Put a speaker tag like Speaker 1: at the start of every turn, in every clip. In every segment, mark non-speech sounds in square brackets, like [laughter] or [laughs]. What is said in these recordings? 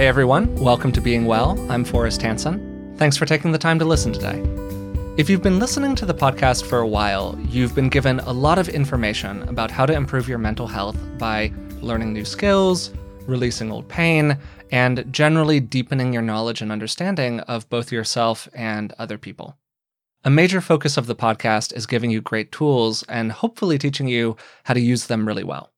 Speaker 1: Hey everyone, welcome to Being Well. I'm Forrest Hanson. Thanks for taking the time to listen today. If you've been listening to the podcast for a while, you've been given a lot of information about how to improve your mental health by learning new skills, releasing old pain, and generally deepening your knowledge and understanding of both yourself and other people. A major focus of the podcast is giving you great tools and hopefully teaching you how to use them really well.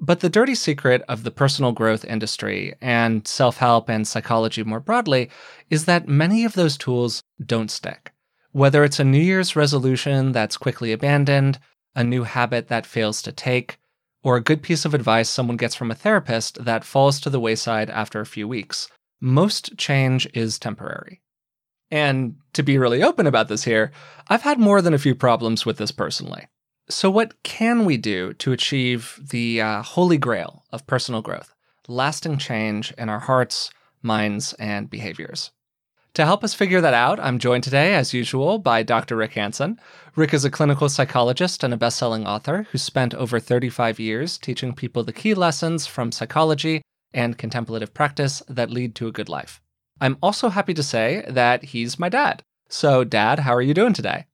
Speaker 1: But the dirty secret of the personal growth industry and self help and psychology more broadly is that many of those tools don't stick. Whether it's a New Year's resolution that's quickly abandoned, a new habit that fails to take, or a good piece of advice someone gets from a therapist that falls to the wayside after a few weeks, most change is temporary. And to be really open about this here, I've had more than a few problems with this personally. So, what can we do to achieve the uh, holy grail of personal growth, lasting change in our hearts, minds, and behaviors? To help us figure that out, I'm joined today, as usual, by Dr. Rick Hanson. Rick is a clinical psychologist and a best selling author who spent over 35 years teaching people the key lessons from psychology and contemplative practice that lead to a good life. I'm also happy to say that he's my dad. So, Dad, how are you doing today?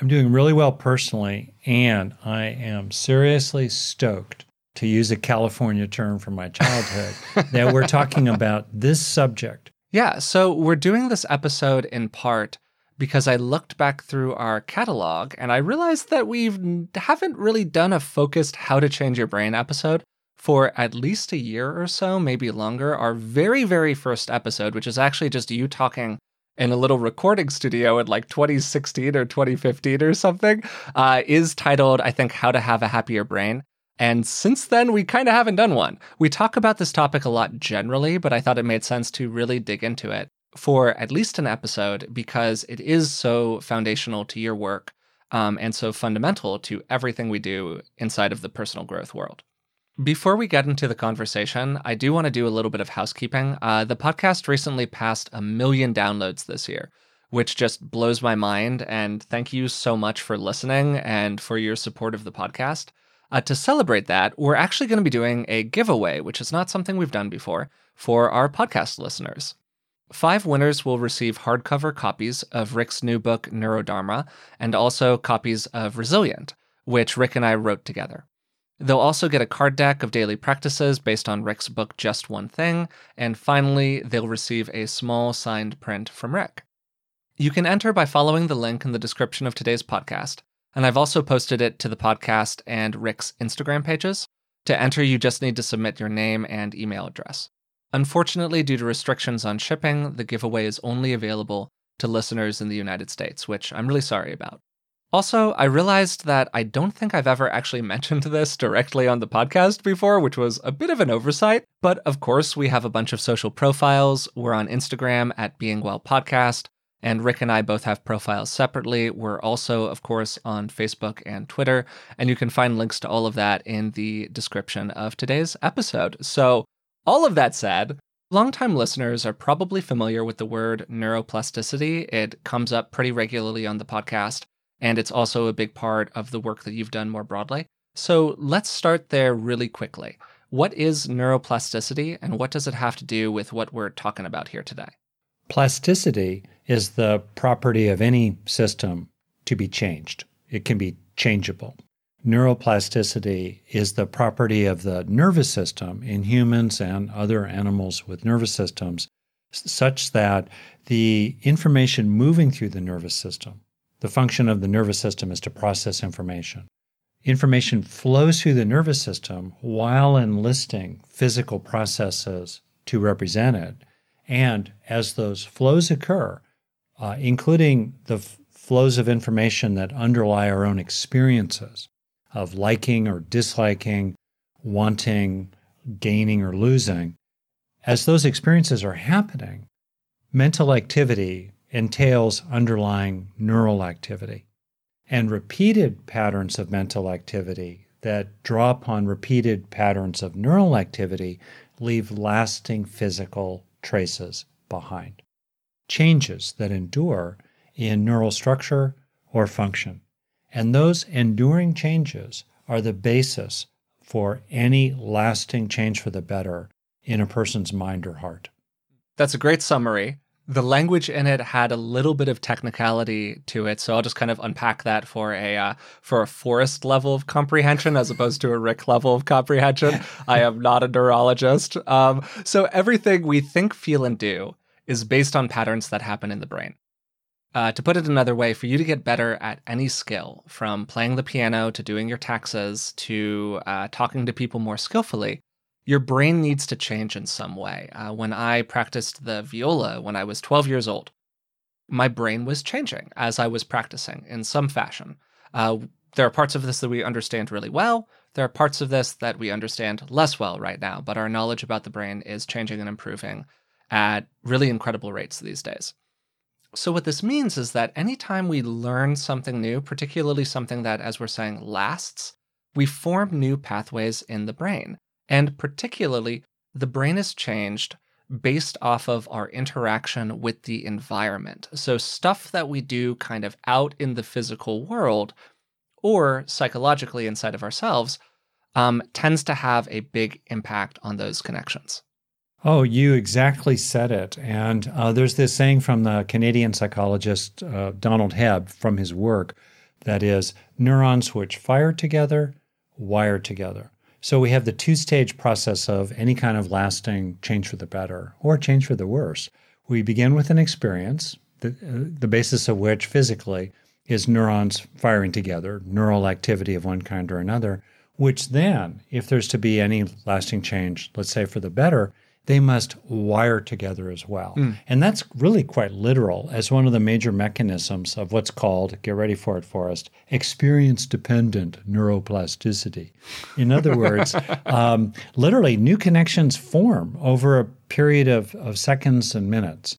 Speaker 2: I'm doing really well personally, and I am seriously stoked to use a California term from my childhood [laughs] that we're talking about this subject.
Speaker 1: Yeah, so we're doing this episode in part because I looked back through our catalog and I realized that we haven't really done a focused how to change your brain episode for at least a year or so, maybe longer. Our very, very first episode, which is actually just you talking in a little recording studio in like 2016 or 2015 or something, uh, is titled, I think, How to Have a Happier Brain. And since then, we kind of haven't done one. We talk about this topic a lot generally, but I thought it made sense to really dig into it for at least an episode because it is so foundational to your work um, and so fundamental to everything we do inside of the personal growth world. Before we get into the conversation, I do want to do a little bit of housekeeping. Uh, the podcast recently passed a million downloads this year, which just blows my mind. And thank you so much for listening and for your support of the podcast. Uh, to celebrate that, we're actually going to be doing a giveaway, which is not something we've done before, for our podcast listeners. Five winners will receive hardcover copies of Rick's new book, Neurodharma, and also copies of Resilient, which Rick and I wrote together. They'll also get a card deck of daily practices based on Rick's book, Just One Thing. And finally, they'll receive a small signed print from Rick. You can enter by following the link in the description of today's podcast. And I've also posted it to the podcast and Rick's Instagram pages. To enter, you just need to submit your name and email address. Unfortunately, due to restrictions on shipping, the giveaway is only available to listeners in the United States, which I'm really sorry about. Also, I realized that I don't think I've ever actually [laughs] mentioned this directly on the podcast before, which was a bit of an oversight. But of course, we have a bunch of social profiles. We're on Instagram at Being Well Podcast, and Rick and I both have profiles separately. We're also, of course, on Facebook and Twitter, and you can find links to all of that in the description of today's episode. So, all of that said, Longtime listeners are probably familiar with the word neuroplasticity. It comes up pretty regularly on the podcast and it's also a big part of the work that you've done more broadly. So let's start there really quickly. What is neuroplasticity, and what does it have to do with what we're talking about here today?
Speaker 2: Plasticity is the property of any system to be changed, it can be changeable. Neuroplasticity is the property of the nervous system in humans and other animals with nervous systems, such that the information moving through the nervous system the function of the nervous system is to process information. Information flows through the nervous system while enlisting physical processes to represent it. And as those flows occur, uh, including the f- flows of information that underlie our own experiences of liking or disliking, wanting, gaining or losing, as those experiences are happening, mental activity entails underlying neural activity. And repeated patterns of mental activity that draw upon repeated patterns of neural activity leave lasting physical traces behind. Changes that endure in neural structure or function. And those enduring changes are the basis for any lasting change for the better in a person's mind or heart.
Speaker 1: That's a great summary. The language in it had a little bit of technicality to it, so I'll just kind of unpack that for a uh, for a Forrest level of comprehension as opposed to a Rick level of comprehension. [laughs] I am not a neurologist, um, so everything we think, feel, and do is based on patterns that happen in the brain. Uh, to put it another way, for you to get better at any skill, from playing the piano to doing your taxes to uh, talking to people more skillfully, your brain needs to change in some way. Uh, when I practiced the viola when I was 12 years old, my brain was changing as I was practicing in some fashion. Uh, there are parts of this that we understand really well. There are parts of this that we understand less well right now, but our knowledge about the brain is changing and improving at really incredible rates these days. So, what this means is that anytime we learn something new, particularly something that, as we're saying, lasts, we form new pathways in the brain. And particularly, the brain is changed based off of our interaction with the environment. So, stuff that we do kind of out in the physical world or psychologically inside of ourselves um, tends to have a big impact on those connections.
Speaker 2: Oh, you exactly said it. And uh, there's this saying from the Canadian psychologist uh, Donald Hebb from his work that is, neurons which fire together wire together. So we have the two stage process of any kind of lasting change for the better or change for the worse. We begin with an experience, the, uh, the basis of which physically is neurons firing together, neural activity of one kind or another, which then, if there's to be any lasting change, let's say for the better, they must wire together as well. Mm. And that's really quite literal as one of the major mechanisms of what's called, get ready for it, Forrest, experience dependent neuroplasticity. In other [laughs] words, um, literally, new connections form over a period of, of seconds and minutes.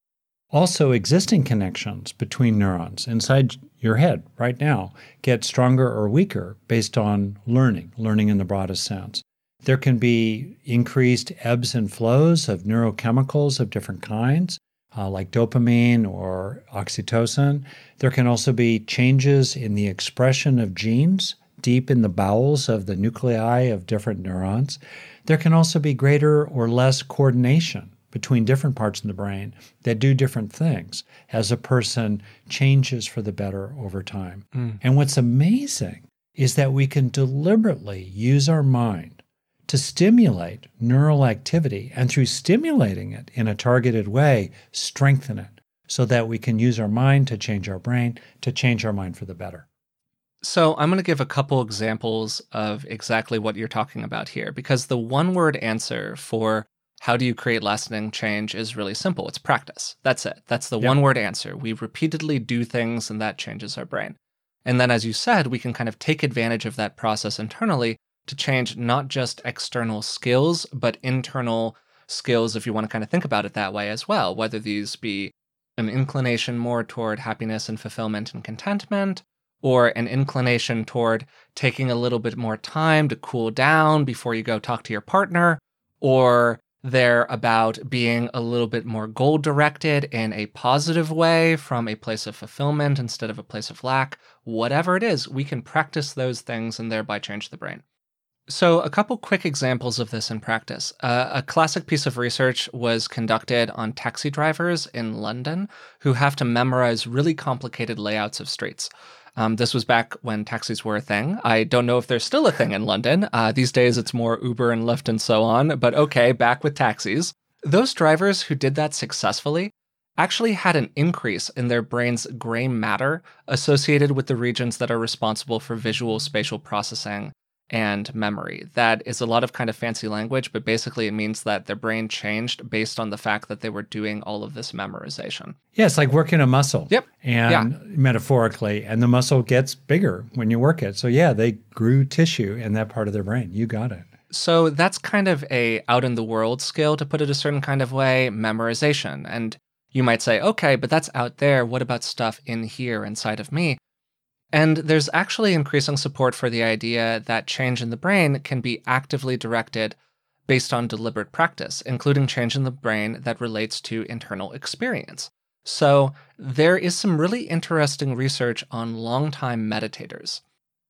Speaker 2: Also, existing connections between neurons inside your head right now get stronger or weaker based on learning, learning in the broadest sense. There can be increased ebbs and flows of neurochemicals of different kinds, uh, like dopamine or oxytocin. There can also be changes in the expression of genes deep in the bowels of the nuclei of different neurons. There can also be greater or less coordination between different parts in the brain that do different things as a person changes for the better over time. Mm. And what's amazing is that we can deliberately use our mind to stimulate neural activity and through stimulating it in a targeted way, strengthen it so that we can use our mind to change our brain, to change our mind for the better.
Speaker 1: So, I'm going to give a couple examples of exactly what you're talking about here because the one word answer for how do you create lasting change is really simple it's practice. That's it. That's the one word answer. We repeatedly do things and that changes our brain. And then, as you said, we can kind of take advantage of that process internally to change not just external skills, but internal skills, if you want to kind of think about it that way as well, whether these be an inclination more toward happiness and fulfillment and contentment, or an inclination toward taking a little bit more time to cool down before you go talk to your partner, or they're about being a little bit more goal directed in a positive way from a place of fulfillment instead of a place of lack. Whatever it is, we can practice those things and thereby change the brain. So, a couple quick examples of this in practice. Uh, a classic piece of research was conducted on taxi drivers in London who have to memorize really complicated layouts of streets. Um, this was back when taxis were a thing. I don't know if they're still a thing in London. Uh, these days it's more Uber and Lyft and so on, but okay, back with taxis. Those drivers who did that successfully actually had an increase in their brain's gray matter associated with the regions that are responsible for visual spatial processing and memory. That is a lot of kind of fancy language, but basically it means that their brain changed based on the fact that they were doing all of this memorization.
Speaker 2: Yeah, it's like working a muscle.
Speaker 1: Yep.
Speaker 2: And yeah. metaphorically, and the muscle gets bigger when you work it. So yeah, they grew tissue in that part of their brain. You got it.
Speaker 1: So that's kind of a out in the world skill to put it a certain kind of way, memorization. And you might say, okay, but that's out there. What about stuff in here inside of me? And there's actually increasing support for the idea that change in the brain can be actively directed based on deliberate practice, including change in the brain that relates to internal experience. So, there is some really interesting research on long-time meditators.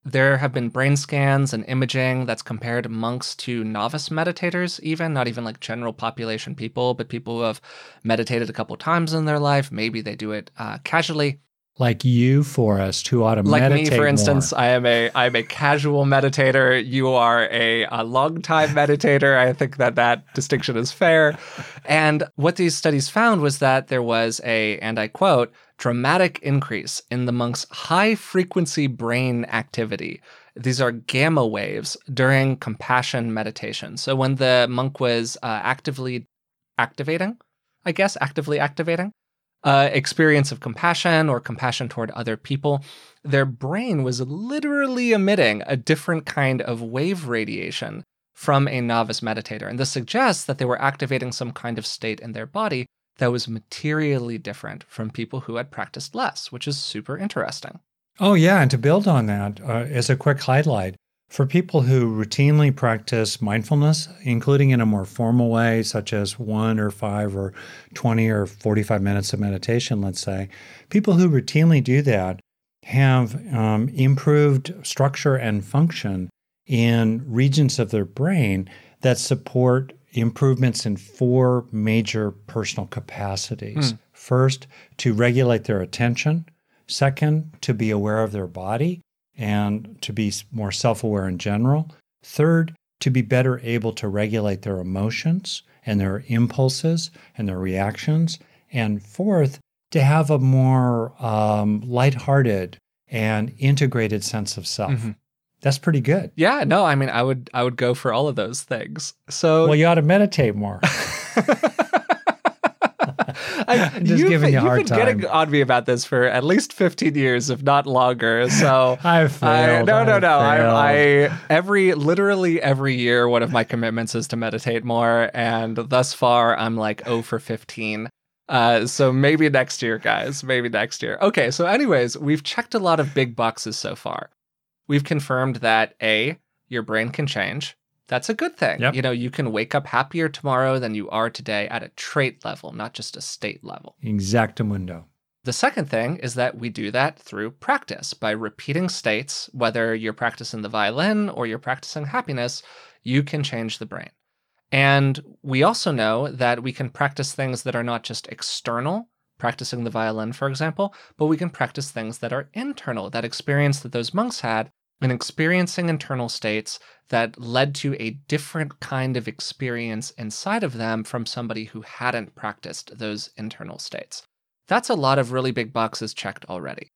Speaker 1: There have been brain scans and imaging that's compared monks to novice meditators, even not even like general population people, but people who have meditated a couple times in their life. Maybe they do it uh, casually
Speaker 2: like you, Forrest, who ought to
Speaker 1: like me, for instance,
Speaker 2: more.
Speaker 1: I am a I am a casual meditator. You are a, a long time meditator. I think that that distinction is fair. And what these studies found was that there was a, and I quote, dramatic increase in the monk's high frequency brain activity. These are gamma waves during compassion meditation. So when the monk was uh, actively activating, I guess actively activating uh, experience of compassion or compassion toward other people, their brain was literally emitting a different kind of wave radiation from a novice meditator. And this suggests that they were activating some kind of state in their body that was materially different from people who had practiced less, which is super interesting.
Speaker 2: Oh, yeah. And to build on that, uh, as a quick highlight, for people who routinely practice mindfulness, including in a more formal way, such as one or five or 20 or 45 minutes of meditation, let's say, people who routinely do that have um, improved structure and function in regions of their brain that support improvements in four major personal capacities. Mm. First, to regulate their attention. Second, to be aware of their body and to be more self aware in general. Third, to be better able to regulate their emotions and their impulses and their reactions. And fourth, to have a more um, lighthearted and integrated sense of self. Mm-hmm. That's pretty good.
Speaker 1: Yeah, no, I mean, I would, I would go for all of those things. So,
Speaker 2: well, you ought to meditate more. [laughs] [laughs] I, [laughs] just you've, giving you a hard
Speaker 1: you've been
Speaker 2: time.
Speaker 1: getting on me about this for at least 15 years, if not longer. So [laughs]
Speaker 2: I failed.
Speaker 1: I, no, no, no.
Speaker 2: I,
Speaker 1: I, every literally every year, one of my commitments is to meditate more, and thus far, I'm like 0 for 15. Uh, so maybe next year, guys. Maybe next year. Okay. So, anyways, we've checked a lot of big boxes so far. We've confirmed that a your brain can change that's a good thing. Yep. You know, you can wake up happier tomorrow than you are today at a trait level, not just a state level.
Speaker 2: Exactamundo.
Speaker 1: The second thing is that we do that through practice by repeating states, whether you're practicing the violin or you're practicing happiness, you can change the brain. And we also know that we can practice things that are not just external, practicing the violin, for example, but we can practice things that are internal, that experience that those monks had in experiencing internal states that led to a different kind of experience inside of them from somebody who hadn't practiced those internal states. That's a lot of really big boxes checked already.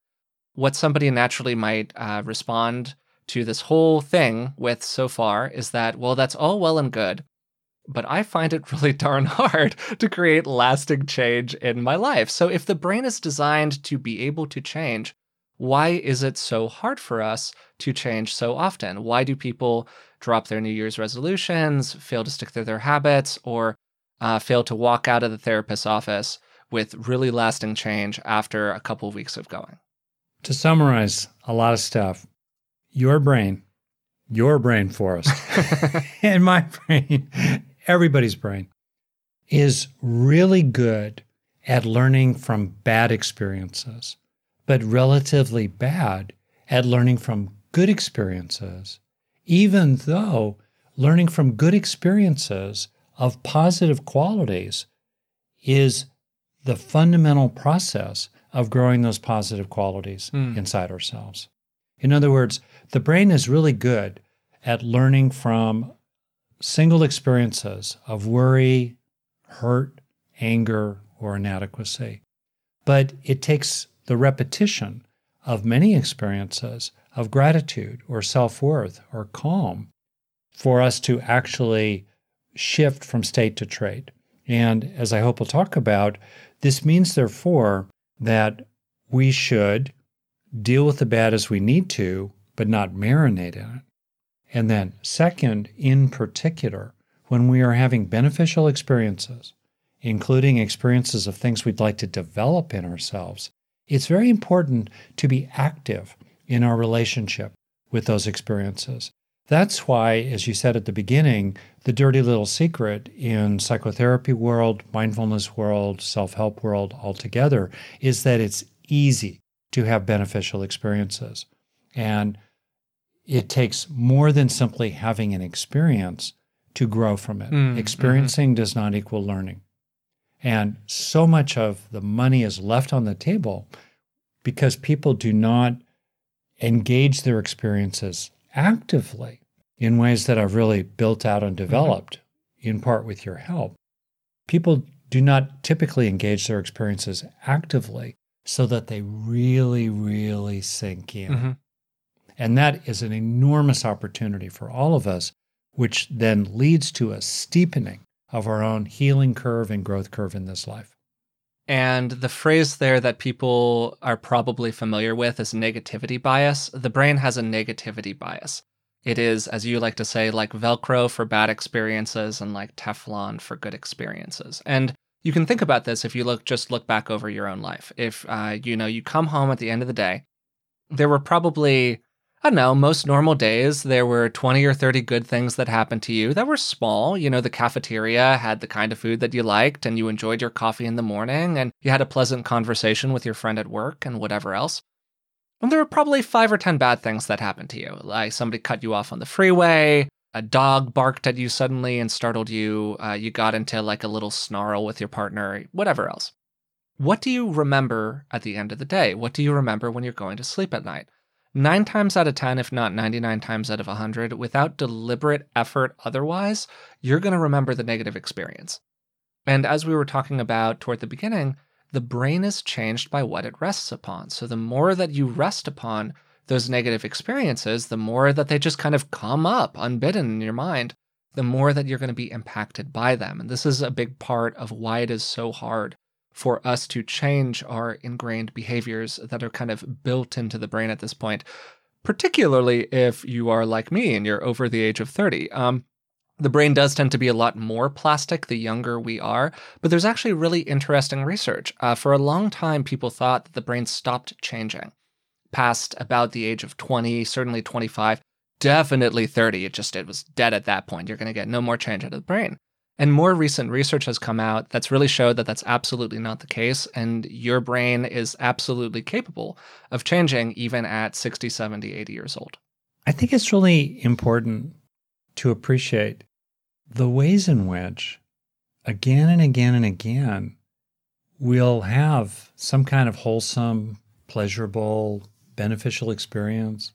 Speaker 1: What somebody naturally might uh, respond to this whole thing with so far is that, well, that's all well and good, but I find it [laughs] really darn hard to create lasting change in my life. So if the brain is designed to be able to change, why is it so hard for us to change so often? Why do people drop their New Year's resolutions, fail to stick to their habits, or uh, fail to walk out of the therapist's office with really lasting change after a couple of weeks of going?
Speaker 2: To summarize a lot of stuff, your brain, your brain, Forrest, [laughs] and my brain, everybody's brain, is really good at learning from bad experiences but relatively bad at learning from good experiences, even though learning from good experiences of positive qualities is the fundamental process of growing those positive qualities mm. inside ourselves. In other words, the brain is really good at learning from single experiences of worry, hurt, anger, or inadequacy. But it takes the repetition of many experiences of gratitude or self worth or calm for us to actually shift from state to trait. And as I hope we'll talk about, this means, therefore, that we should deal with the bad as we need to, but not marinate in it. And then, second, in particular, when we are having beneficial experiences, including experiences of things we'd like to develop in ourselves, it's very important to be active in our relationship with those experiences. That's why, as you said at the beginning, the dirty little secret in psychotherapy world, mindfulness world, self-help world altogether is that it's easy to have beneficial experiences. And it takes more than simply having an experience to grow from it.
Speaker 1: Mm,
Speaker 2: Experiencing does not equal learning. And so much of the money is left on the table because people do not engage their experiences actively in ways that I've really built out and developed, in part with your help. People do not typically engage their experiences actively so that they really, really sink in.
Speaker 1: Mhm.
Speaker 2: And that is an enormous opportunity for all of us, which then leads to a steepening of our own healing curve and growth curve in this life.
Speaker 1: And the phrase there that people are probably familiar with is negativity bias. The brain has a negativity bias. It is, as you like to say, like Velcro for bad experiences and like Teflon for good experiences. And you can think about this if you look just look back over your own life. If uh, you know you come home at the end of the day, there were probably I don't know, most normal days, there were 20 or 30 good things that happened to you that were small. You know, the cafeteria had the kind of food that you liked, and you enjoyed your coffee in the morning, and you had a pleasant conversation with your friend at work, and whatever else. And there were probably five or 10 bad things that happened to you, like somebody cut you off on the freeway, a dog barked at you suddenly and startled you, uh, you got into like a little snarl with your partner, whatever else. What do you remember at the end of the day? What do you remember when you're going to sleep at night? Nine times out of 10, if not 99 times out of 100, without deliberate effort otherwise, you're going to remember the negative experience. And as we were talking about toward the beginning, the brain is changed by what it rests upon. So the more that you rest upon those negative experiences, the more that they just kind of come up unbidden in your mind, the more that you're going to be impacted by them. And this is a big part of why it is so hard for us to change our ingrained behaviors that are kind of built into the brain at this point, particularly if you are like me and you're over the age of 30. Um, the brain does tend to be a lot more plastic the younger we are, but there's actually really interesting research. Uh, for a long time, people thought that the brain stopped changing past about the age of 20, certainly 25, definitely 30. It just it was dead at that point. You're going to get no more change out of the brain. And more recent research has come out that's really showed that that's absolutely not the case. And your brain is absolutely capable of changing even at 60, 70, 80 years old.
Speaker 2: I think it's really important to appreciate the ways in which, again and again and again, we'll have some kind of wholesome, pleasurable, beneficial experience.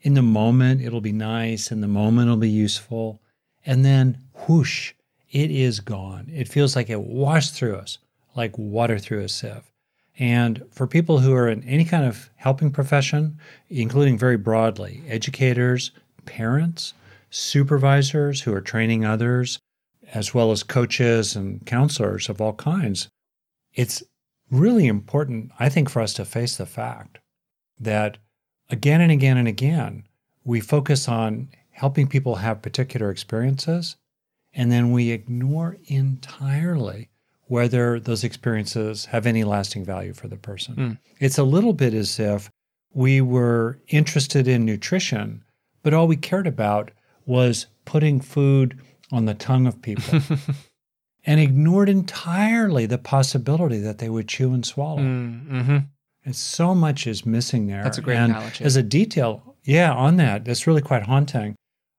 Speaker 2: In the moment, it'll be nice. In the moment, it'll be useful. And then, whoosh, it is gone. It feels like it washed through us, like water through a sieve. And for people who are in any kind of helping profession, including very broadly educators, parents, supervisors who are training others, as well as coaches and counselors of all kinds, it's really important, I think, for us to face the fact that again and again and again, we focus on helping people have particular experiences and then we ignore entirely whether those experiences have any lasting value for the person.
Speaker 1: Mm.
Speaker 2: It's a little bit as if we were interested in nutrition, but all we cared about was putting food on the tongue of people [laughs] and ignored entirely the possibility that they would chew and swallow.
Speaker 1: Mm, hmm
Speaker 2: And so much is missing there.
Speaker 1: That's a great
Speaker 2: and
Speaker 1: analogy.
Speaker 2: As a detail, yeah, on that, that's really quite haunting.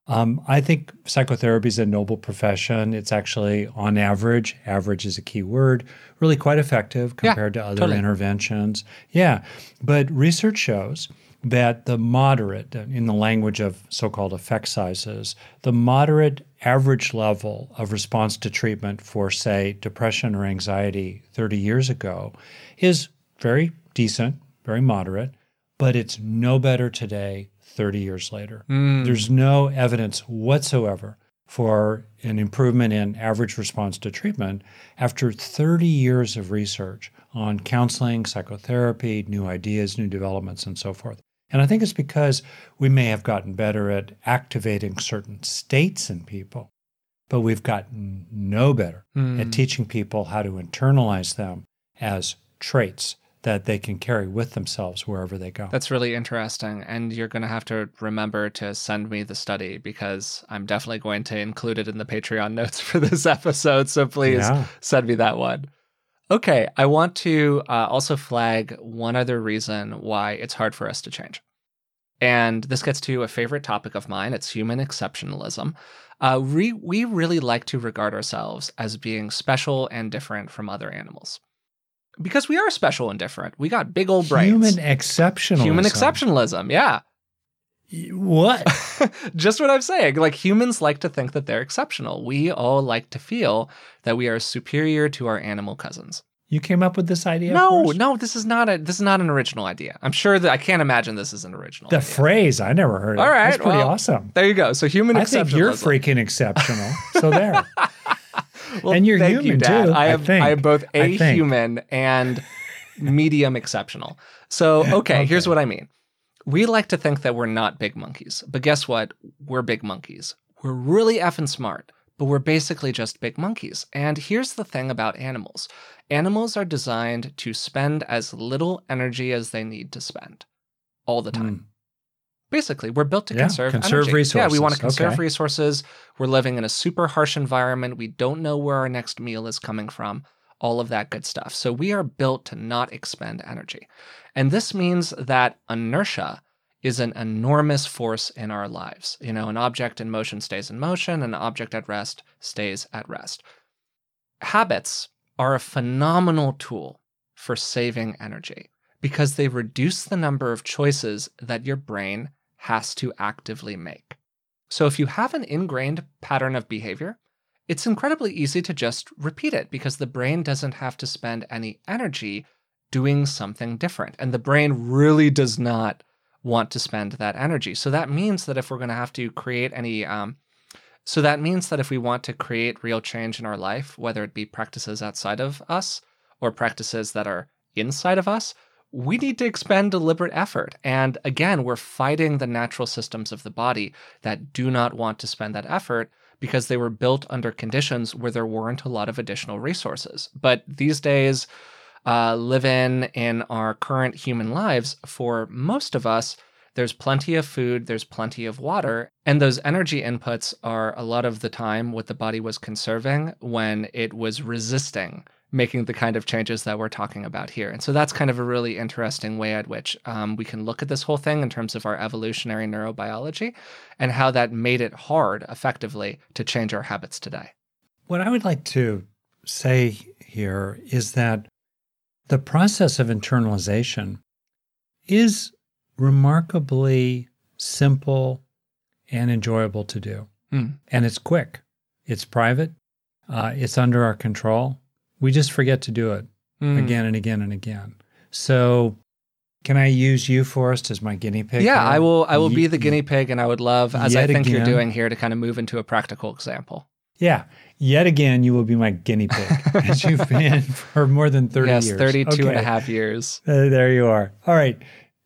Speaker 2: Um, I think psychotherapy is a noble profession. It's actually, on average, average is a key word, really quite effective
Speaker 1: Yeah,
Speaker 2: compared to other
Speaker 1: totally.
Speaker 2: interventions. Yeah. But research shows that the moderate, in the language of so called effect sizes, the moderate average level of response to treatment for, say, depression or anxiety 30 years ago is very decent, very moderate, but it's no better today 30 years later.
Speaker 1: Mm.
Speaker 2: There's no evidence whatsoever for an improvement in average response to treatment after 30 years of research on counseling, psychotherapy, new ideas, new developments, and so forth. And I think it's because we may have gotten better at activating certain states in people, but we've gotten no better
Speaker 1: Mm.
Speaker 2: at teaching people how to internalize them as traits that they can carry with themselves wherever they go.
Speaker 1: That's really interesting. And you're going to have to remember to send me the study because I'm definitely going to include it in the Patreon [laughs] notes for this episode. So please
Speaker 2: Yeah.
Speaker 1: send me that one. Okay. I want to uh, also flag one other reason why it's hard for us to change. and this gets to a favorite topic of mine it's human exceptionalism. Uh, we, we really like to regard ourselves as being special and different from other animals. Because we are special and different. We got big old brains.
Speaker 2: Human exceptionalism.
Speaker 1: Human exceptionalism, yeah.
Speaker 2: What? [laughs]
Speaker 1: Just what I'm saying. Like humans like to think that they're exceptional. We all like to feel that we are superior to our animal cousins.
Speaker 2: You came up with this idea?
Speaker 1: No, no, this is not a this is not an original idea. I'm sure that I can't imagine this is an original.
Speaker 2: The
Speaker 1: idea.
Speaker 2: phrase I never heard.
Speaker 1: All
Speaker 2: of.
Speaker 1: right,
Speaker 2: that's pretty
Speaker 1: well,
Speaker 2: awesome.
Speaker 1: There you go. So human
Speaker 2: I
Speaker 1: exceptionalism.
Speaker 2: think you're freaking exceptional. So there. [laughs]
Speaker 1: Well,
Speaker 2: and you're
Speaker 1: thank
Speaker 2: human
Speaker 1: you, Dad.
Speaker 2: too,
Speaker 1: I
Speaker 2: I think.
Speaker 1: I am both a human and medium exceptional. So [laughs] okay, here's what I mean. We like to think that we're not big monkeys, but guess what? We're big monkeys. We're really effing smart, but we're basically just big monkeys. And here's the thing about animals animals are designed to spend as little energy as they need to spend all the time.
Speaker 2: Mm.
Speaker 1: Basically, we're built to
Speaker 2: Yeah,
Speaker 1: conserve
Speaker 2: conserve
Speaker 1: energy. Yeah, we want to conserve
Speaker 2: Okay.
Speaker 1: resources. We're living in a super harsh environment. We don't know where our next meal is coming from. All of that good stuff. So we are built to not expend energy. And this means that inertia is an enormous force in our lives. You know, an object in motion stays in motion, an object at rest stays at rest. Habits are a phenomenal tool for saving energy because they reduce the number of choices that your brain has to actively make. So if you have an ingrained pattern of behavior, it's incredibly easy to just repeat it because the brain doesn't have to spend any energy doing something different. And the brain really does not want to spend that energy. So that means that if we're going to have to create any, um, so that means that if we want to create real change in our life, whether it be practices outside of us or practices that are inside of us, we need to expend deliberate effort. And again, we're fighting the natural systems of the body that do not want to spend that effort because they were built under conditions where there weren't a lot of additional resources. But these days, uh, live in in our current human lives, for most of us, there's plenty of food, there's plenty of water, and those energy inputs are a lot of the time what the body was conserving when it was resisting making the kind of changes that we're talking about here. And so that's kind of a really interesting way at which um, we can look at this whole thing in terms of our evolutionary neurobiology and how that made it hard, effectively, to change our habits today.
Speaker 2: What I would like to say here is that the process of internalization is remarkably simple and enjoyable to do.
Speaker 1: Mm.
Speaker 2: And it's quick, it's private, uh, it's under our control. We just forget to do it
Speaker 1: Mm.
Speaker 2: again and again and again. So, can I use you, Forrest, as my guinea pig?
Speaker 1: Yeah. I will. I will be the guinea pig, and I would love, as I think you're doing here, to kind of move into a practical example.
Speaker 2: Yeah. Yet again, you will be my guinea pig, [laughs] as you've been for more than 30
Speaker 1: yes,
Speaker 2: years.
Speaker 1: 32 and a half years.
Speaker 2: Uh, there you are. All right.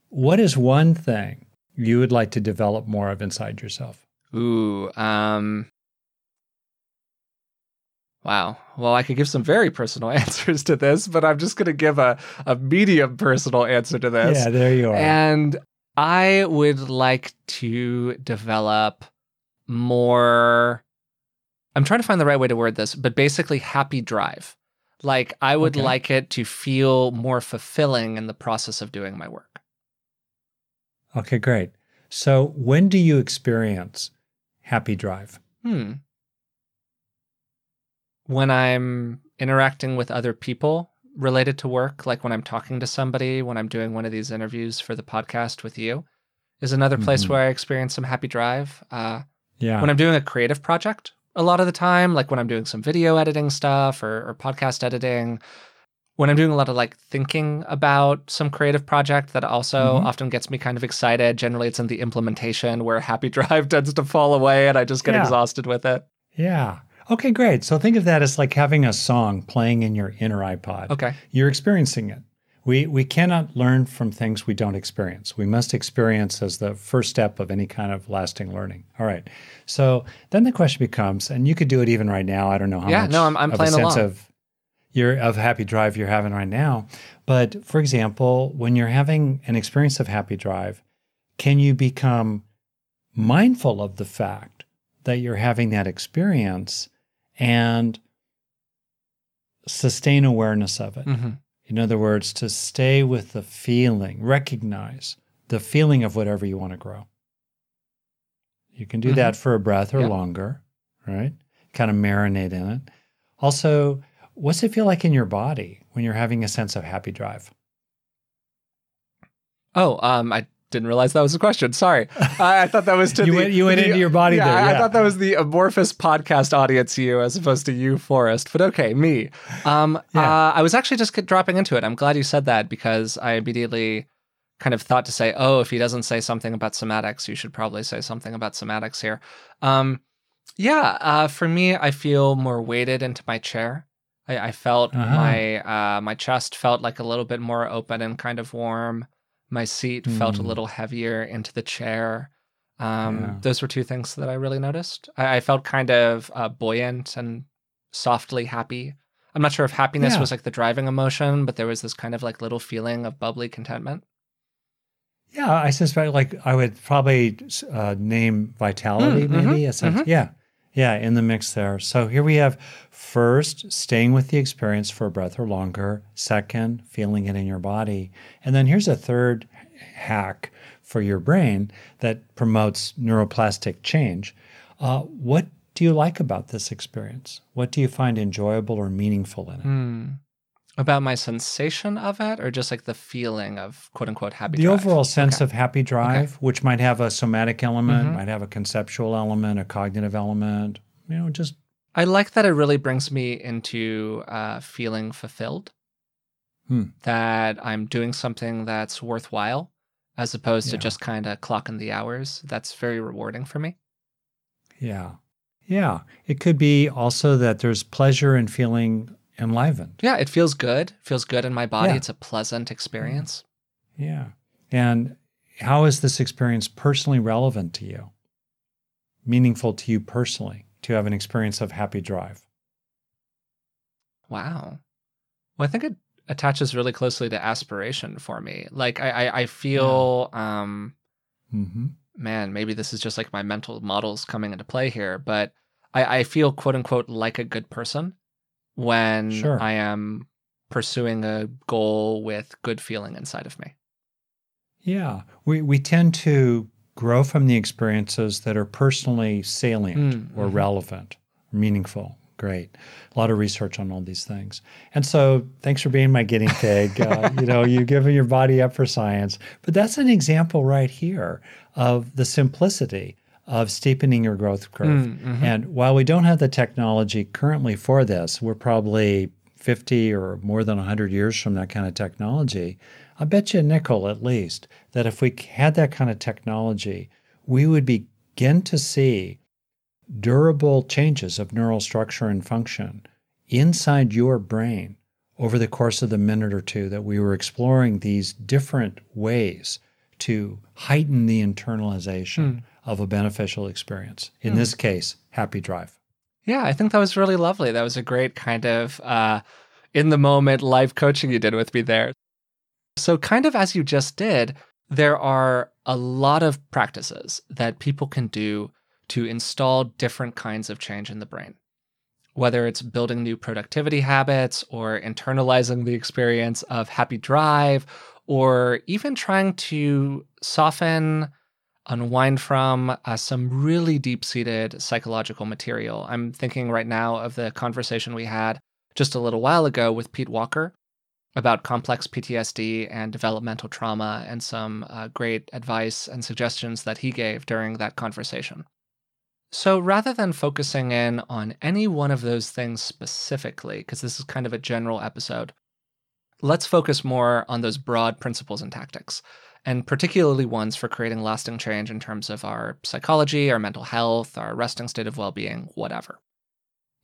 Speaker 2: What is one thing you would like to develop more of inside yourself?
Speaker 1: Ooh, um, wow. Well, I could give some very personal [laughs] answers to this, but I'm just going to give a, a medium personal answer to this.
Speaker 2: Yeah, there you are.
Speaker 1: And I would like to develop more. I'm trying to find the right way to word this, but basically, happy drive. Like, I would
Speaker 2: Okay.
Speaker 1: like it to feel more fulfilling in the process of doing my work.
Speaker 2: okay, great. So, when do you experience happy drive?
Speaker 1: Hmm. When I'm interacting with other people related to work, like when I'm talking to somebody, when I'm doing one of these interviews for the podcast with you, is another place
Speaker 2: Mhm.
Speaker 1: where I experience some happy drive. Uh,
Speaker 2: Yeah.
Speaker 1: when I'm doing a creative project, a lot of the time, like when I'm doing some video editing stuff or, or podcast editing, when I'm doing a lot of like thinking about some creative project that also
Speaker 2: Mhm.
Speaker 1: often gets me kind of excited. Generally, it's in the implementation where happy [laughs] drive tends to fall away and I just get
Speaker 2: Yeah.
Speaker 1: exhausted with it.
Speaker 2: yeah. Okay, great. So, think of that as like having a song playing in your inner iPod.
Speaker 1: Okay.
Speaker 2: You're experiencing it. We, we cannot learn from things we don't experience. We must experience as the first step of any kind of lasting learning. All right. So then the question becomes, and you could do it even right now. I don't know how
Speaker 1: Yeah,
Speaker 2: much
Speaker 1: no, I'm- I'm
Speaker 2: of a sense
Speaker 1: along.
Speaker 2: of your of happy drive you're having right now. But for example, when you're having an experience of happy drive, can you become mindful of the fact that you're having that experience and sustain awareness of it?
Speaker 1: hmm
Speaker 2: In other words, to stay with the feeling, recognize the feeling of whatever you want to grow. You can do that for a breath or
Speaker 1: Yep.
Speaker 2: longer, right? Kind of marinate in it. Also, what's it feel like in your body when you're having a sense of happy drive?
Speaker 1: Oh, um, I didn't realize that was a question. Sorry, [laughs] I, I thought that was to
Speaker 2: You
Speaker 1: the,
Speaker 2: went- you went
Speaker 1: the-
Speaker 2: into your body
Speaker 1: yeah,
Speaker 2: there,
Speaker 1: I thought that was the amorphous podcast audience you, as opposed to you, Forrest. But okay, me. Um,
Speaker 2: Yeah.
Speaker 1: uh, I was actually just dropping into it. I'm glad you said that because I immediately kind of thought to say, oh, if he doesn't say something about somatics, you should probably say something about somatics here. Um, yeah, uh, for me, I feel more weighted into my chair. I, I felt
Speaker 2: Uh-huh.
Speaker 1: my uh, my chest felt like a little bit more open and kind of warm. My seat felt a
Speaker 2: Hmm.
Speaker 1: little heavier into the chair. Um,
Speaker 2: Yeah.
Speaker 1: Those were two things that I really noticed. I, I felt kind of uh, buoyant and softly happy. I'm not sure if happiness
Speaker 2: Yeah.
Speaker 1: was like the driving emotion, but there was this kind of like little feeling of bubbly contentment.
Speaker 2: Yeah, I suspect like I would probably uh, name vitality,
Speaker 1: Mm,
Speaker 2: maybe. a sense. Yeah, yeah, in the mix there. So here we have first staying with the experience for a breath or longer. Second, feeling it in your body, and then here's a third hack for your brain that promotes neuroplastic change. Uh, what do you like about this experience? What do you find enjoyable or meaningful in it?
Speaker 1: Hmm. About my sensation of it, or just like the feeling of quote unquote happy
Speaker 2: the
Speaker 1: drive?
Speaker 2: overall sense
Speaker 1: Okay.
Speaker 2: of happy drive, which might have a somatic element,
Speaker 1: Mhm.
Speaker 2: might have a conceptual element, a cognitive element, you know, just
Speaker 1: I like that it really brings me into uh, feeling fulfilled.
Speaker 2: Hmm.
Speaker 1: That I'm doing something that's worthwhile, as opposed to just kind of clocking the hours. That's very rewarding for me.
Speaker 2: yeah. Yeah. It could be also that there's pleasure in feeling enlivened.
Speaker 1: Yeah, it feels good. Feels good in my body.
Speaker 2: Yeah.
Speaker 1: It's a pleasant experience.
Speaker 2: Yeah. And how is this experience personally relevant to you? Meaningful to you personally to have an experience of happy drive?
Speaker 1: Wow. Well, I think it attaches really closely to aspiration for me. Like I, I, I feel, um,
Speaker 2: Mm-hmm.
Speaker 1: man, maybe this is just like my mental models coming into play here, but I, I feel quote unquote like a good person when
Speaker 2: Sure.
Speaker 1: I am pursuing a goal with good feeling inside of me.
Speaker 2: Yeah. We, we tend to grow from the experiences that are personally salient
Speaker 1: Mm,
Speaker 2: or
Speaker 1: mhm.
Speaker 2: relevant, meaningful. Great. A lot of research on all these things. And so thanks for being my guinea pig. [laughs] uh, you know, you've given your body up for science. But that's an example right here of the simplicity of steepening your growth curve.
Speaker 1: Mm, mhm.
Speaker 2: And while we don't have the technology currently for this, we're probably 50 or more than 100 years from that kind of technology. I bet you a nickel at least that if we had that kind of technology, we would begin to see durable changes of neural structure and function inside your brain over the course of the minute or two that we were exploring these different ways to heighten the internalization of a beneficial experience. In this case, happy drive.
Speaker 1: Yeah, I think that was really lovely. That was a great kind of uh, in the moment live coaching you did with me there. So, kind of as you just did, there are a lot of practices that people can do to install different kinds of change in the brain. Whether it's building new productivity habits or internalizing the experience of happy drive, or even trying to soften, unwind from uh, some really deep seated psychological material. I'm thinking right now of the conversation we had just a little while ago with Pete Walker about complex PTSD and developmental trauma, and some uh, great advice and suggestions that he gave during that conversation. So rather than focusing in on any one of those things specifically, because this is kind of a general episode, let's focus more on those broad principles and tactics, and particularly ones for creating lasting change in terms of our psychology, our mental health, our resting state of well being, whatever.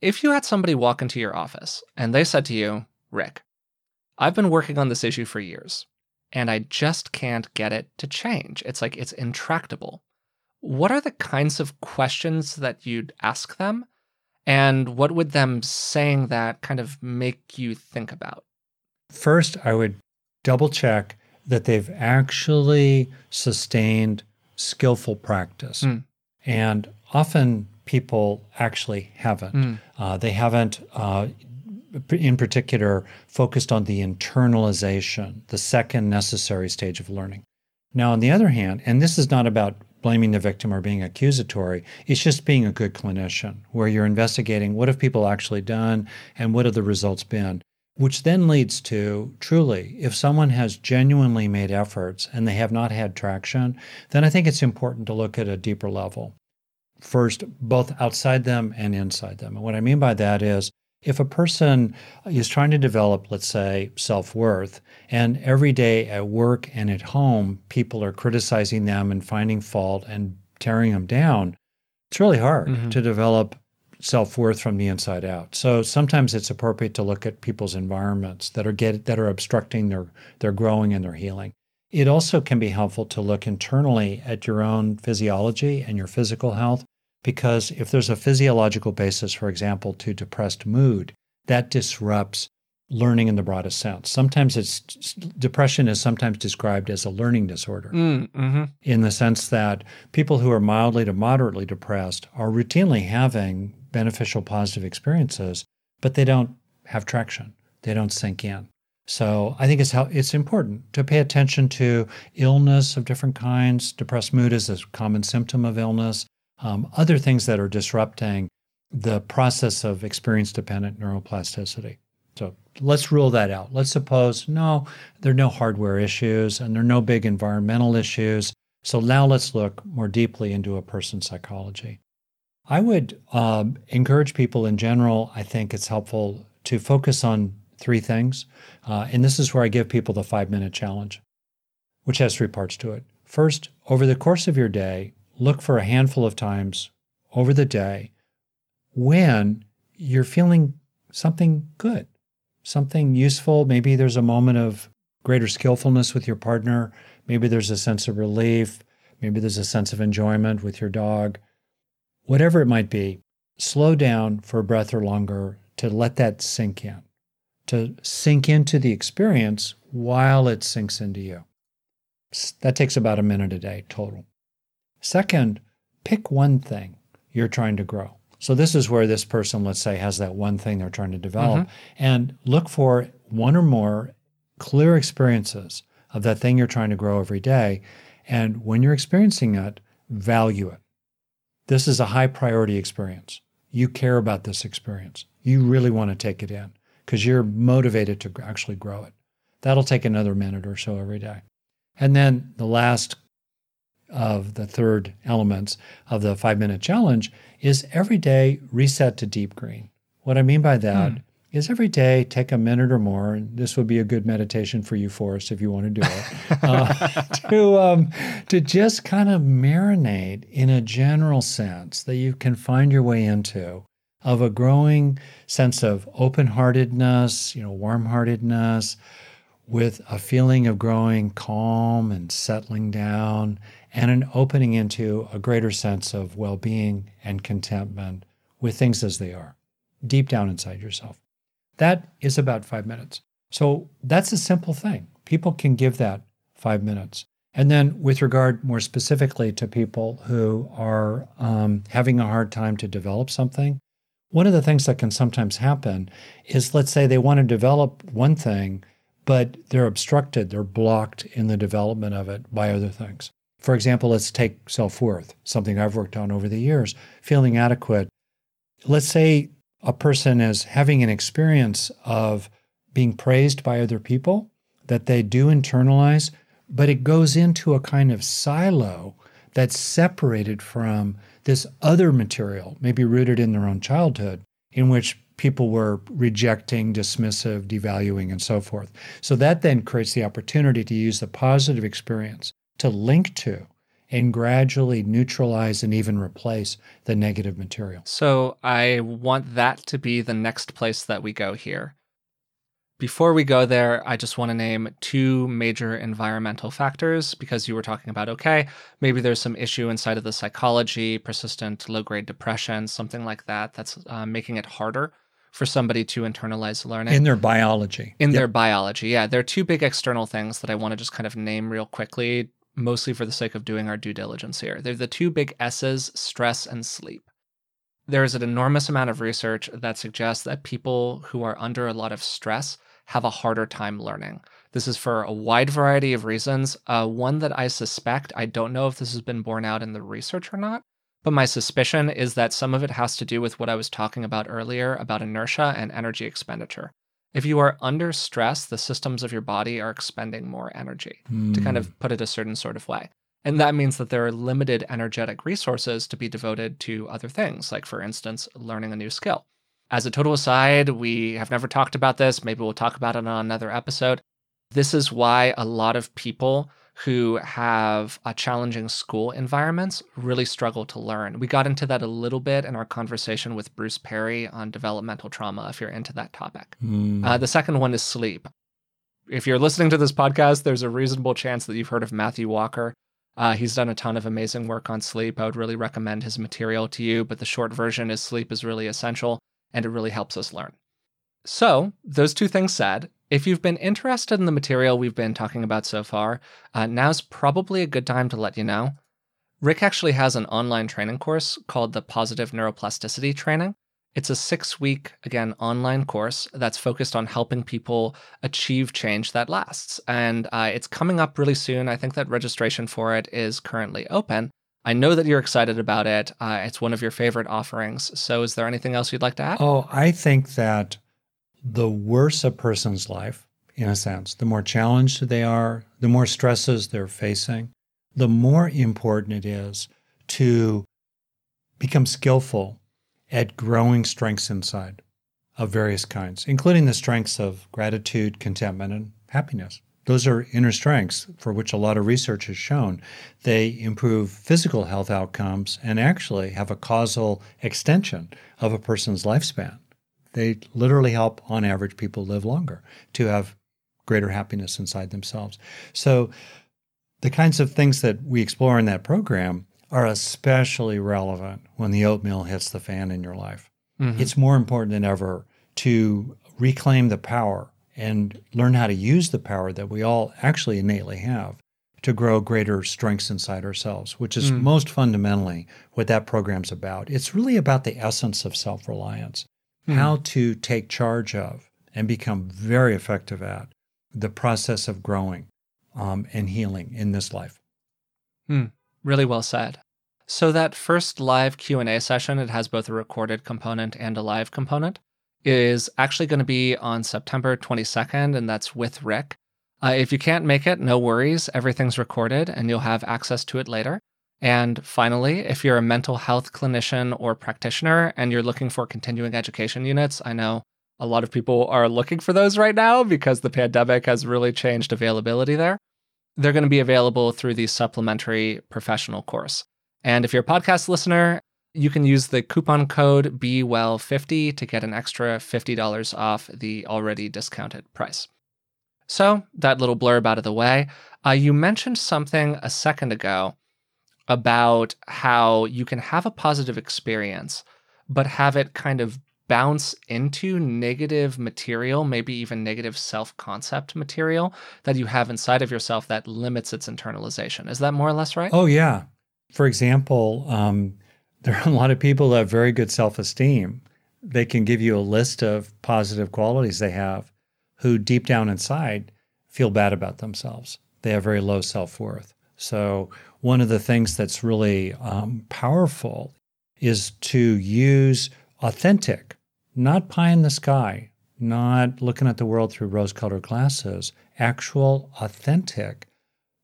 Speaker 1: If you had somebody walk into your office and they said to you, Rick, I've been working on this issue for years, and I just can't get it to change. It's like it's intractable. What are the kinds of questions that you'd ask them? And what would them saying that kind of make you think about?
Speaker 2: First, I would double check that they've actually sustained skillful practice.
Speaker 1: Mm.
Speaker 2: And often people actually haven't.
Speaker 1: Mm.
Speaker 2: Uh, they haven't, uh, in particular, focused on the internalization, the second necessary stage of learning. Now, on the other hand, and this is not about blaming the victim or being accusatory, it's just being a good clinician where you're investigating what have people actually done and what have the results been which then leads to truly, if someone has genuinely made efforts and they have not had traction, then I think it's important to look at a deeper level. First, both outside them and inside them. And what I mean by that is if a person is trying to develop, let's say, self worth, and every day at work and at home, people are criticizing them and finding fault and tearing them down, it's really hard mm-hmm. to develop self worth from the inside out. So sometimes it's appropriate to look at people's environments that are get that are obstructing their their growing and their healing. It also can be helpful to look internally at your own physiology and your physical health because if there's a physiological basis, for example, to depressed mood, that disrupts learning in the broadest sense. Sometimes it's depression is sometimes described as a learning disorder mm, mm-hmm. in the sense that people who are mildly to moderately depressed are routinely having beneficial positive experiences, but they don't have traction. They don't sink in. So I think it's how it's important to pay attention to illness of different kinds. Depressed mood is a common symptom of illness. Um, other things that are disrupting the process of experience dependent neuroplasticity. So let's rule that out. Let's suppose no, there are no hardware issues and there are no big environmental issues. So now let's look more deeply into a person's psychology. I would um, encourage people in general, I think it's helpful to focus on three things. Uh, and this is where I give people the five minute challenge, which has three parts to it. First, over the course of your day, look for a handful of times over the day when you're feeling something good, something useful. Maybe there's a moment of greater skillfulness with your partner. Maybe there's a sense of relief. Maybe there's a sense of enjoyment with your dog whatever it might be, slow down for a breath or longer to let that sink in, to sink into the experience while it sinks into you. That takes about a minute a day total. Second, pick one thing you're trying to grow. So, this is where this person, let's say, has that one thing they're trying to develop, mm-hmm. and look for one or more clear experiences of that thing you're trying to grow every day. And when you're experiencing it, value it. This is a high priority experience. You care about this experience. You really want to take it in because you're motivated to actually grow it. That'll take another minute or so every day. And then the last of the third elements of the five minute challenge is every day reset to deep green. What I mean by that hmm is every day take a minute or more, and this would be a good meditation for you, Forrest, if you want to do it, [laughs] uh, to um, to just kind of marinate in a general sense that you can find your way into of a growing sense of open-heartedness, you know, warm-heartedness, with a feeling of growing calm and settling down, and an opening into a greater sense of well-being and contentment with things as they are, deep down inside yourself. That is about five minutes. So that's a simple thing. People can give that five minutes. And then, with regard more specifically to people who are um, having a hard time to develop something, one of the things that can sometimes happen is let's say they want to develop one thing, but they're obstructed, they're blocked in the development of it by other things. For example, let's take self worth, something I've worked on over the years, feeling adequate. Let's say a person is having an experience of being praised by other people that they do internalize, but it goes into a kind of silo that's separated from this other material, maybe rooted in their own childhood, in which people were rejecting, dismissive, devaluing, and so forth. So that then creates the opportunity to use the positive experience to link to and gradually neutralize and even replace the negative material.
Speaker 1: So I want that to be the next place that we go here. Before we go there, I just want to name two major environmental factors because you were talking about okay, maybe there's some issue inside of the psychology, persistent low grade depression, something like that, that's uh, making it harder for somebody to internalize learning.
Speaker 2: In their biology.
Speaker 1: In yep. their biology, yeah. There are two big external things that I want to just kind of name real quickly mostly for the sake of doing our due diligence here. They're the two big S's stress and sleep. There is an enormous amount of research that suggests that people who are under a lot of stress have a harder time learning. This is for a wide variety of reasons. Uh, one that I suspect, I don't know if this has been borne out in the research or not, but my suspicion is that some of it has to do with what I was talking about earlier about inertia and energy expenditure. If you are under stress, the systems of your body are expending more energy, mm. to kind of put it a certain sort of way. And that means that there are limited energetic resources to be devoted to other things, like, for instance, learning a new skill. As a total aside, we have never talked about this. Maybe we'll talk about it on another episode. This is why a lot of people who have a challenging school environments really struggle to learn. We got into that a little bit in our conversation with Bruce Perry on developmental trauma, if you're into that topic. Mm. Uh, the second one is sleep. If you're listening to this podcast, there's a reasonable chance that you've heard of Matthew Walker. Uh, he's done a ton of amazing work on sleep. I would really recommend his material to you, but the short version is sleep is really essential and it really helps us learn. So, those two things said, if you've been interested in the material we've been talking about so far, uh, now's probably a good time to let you know. Rick actually has an online training course called the Positive Neuroplasticity Training. It's a six week, again, online course that's focused on helping people achieve change that lasts. And uh, it's coming up really soon. I think that registration for it is currently open. I know that you're excited about it. Uh, it's one of your favorite offerings. So, is there anything else you'd like to add?
Speaker 2: Oh, I think that the worse a person's life, in a sense, the more challenged they are, the more stresses they're facing, the more important it is to become skillful at growing strengths inside of various kinds, including the strengths of gratitude, contentment, and happiness. Those are inner strengths for which a lot of research has shown they improve physical health outcomes and actually have a causal extension of a person's lifespan. They literally help, on average, people live longer to have greater happiness inside themselves. So, the kinds of things that we explore in that program are especially relevant when the oatmeal hits the fan in your life. Mm-hmm. It's more important than ever to reclaim the power and learn how to use the power that we all actually innately have to grow greater strengths inside ourselves, which is mm. most fundamentally what that program's about. It's really about the essence of self reliance mm. how to take charge of and become very effective at the process of growing um, and healing in this life.
Speaker 1: Mm. Really well said. So that first live Q&A session, it has both a recorded component and a live component, is actually going to be on September 22nd, and that's with Rick. Uh, if you can't make it, no worries. Everything's recorded and you'll have access to it later. And finally, if you're a mental health clinician or practitioner and you're looking for continuing education units, I know a lot of people are looking for those right now because the pandemic has really changed availability there. They're going to be available through the supplementary professional course. And if you're a podcast listener, you can use the coupon code BeWell50 to get an extra $50 off the already discounted price. So, that little blurb out of the way, uh, you mentioned something a second ago about how you can have a positive experience, but have it kind of bounce into negative material, maybe even negative self concept material that you have inside of yourself that limits its internalization. Is that more or less right?
Speaker 2: Oh, yeah. For example, um, [laughs] there are a lot of people that have very good self esteem. They can give you a list of positive qualities they have who deep down inside feel bad about themselves. They have very low self worth. So, one of the things that's really um, powerful is to use authentic, not pie in the sky, not looking at the world through rose colored glasses, actual, authentic,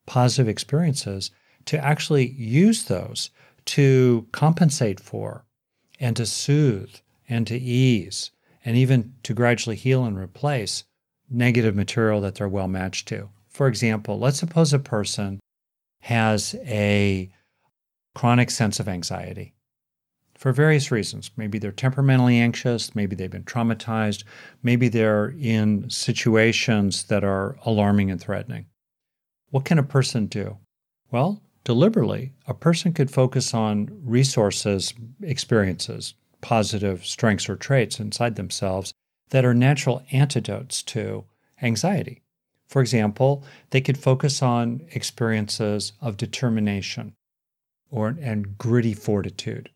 Speaker 2: positive experiences to actually use those to compensate for and to soothe and to ease and even to gradually heal and replace negative material that they're well matched to. For example, let's suppose a person has a chronic sense of anxiety for various reasons. Maybe they're temperamentally anxious, maybe they've been traumatized, maybe they're in situations that are alarming and threatening. What can a person do? Well, deliberately, a person could focus on resources, experiences, positive strengths or traits inside themselves that are natural antidotes to anxiety. For example, they could focus on experiences of determination or and gritty fortitude.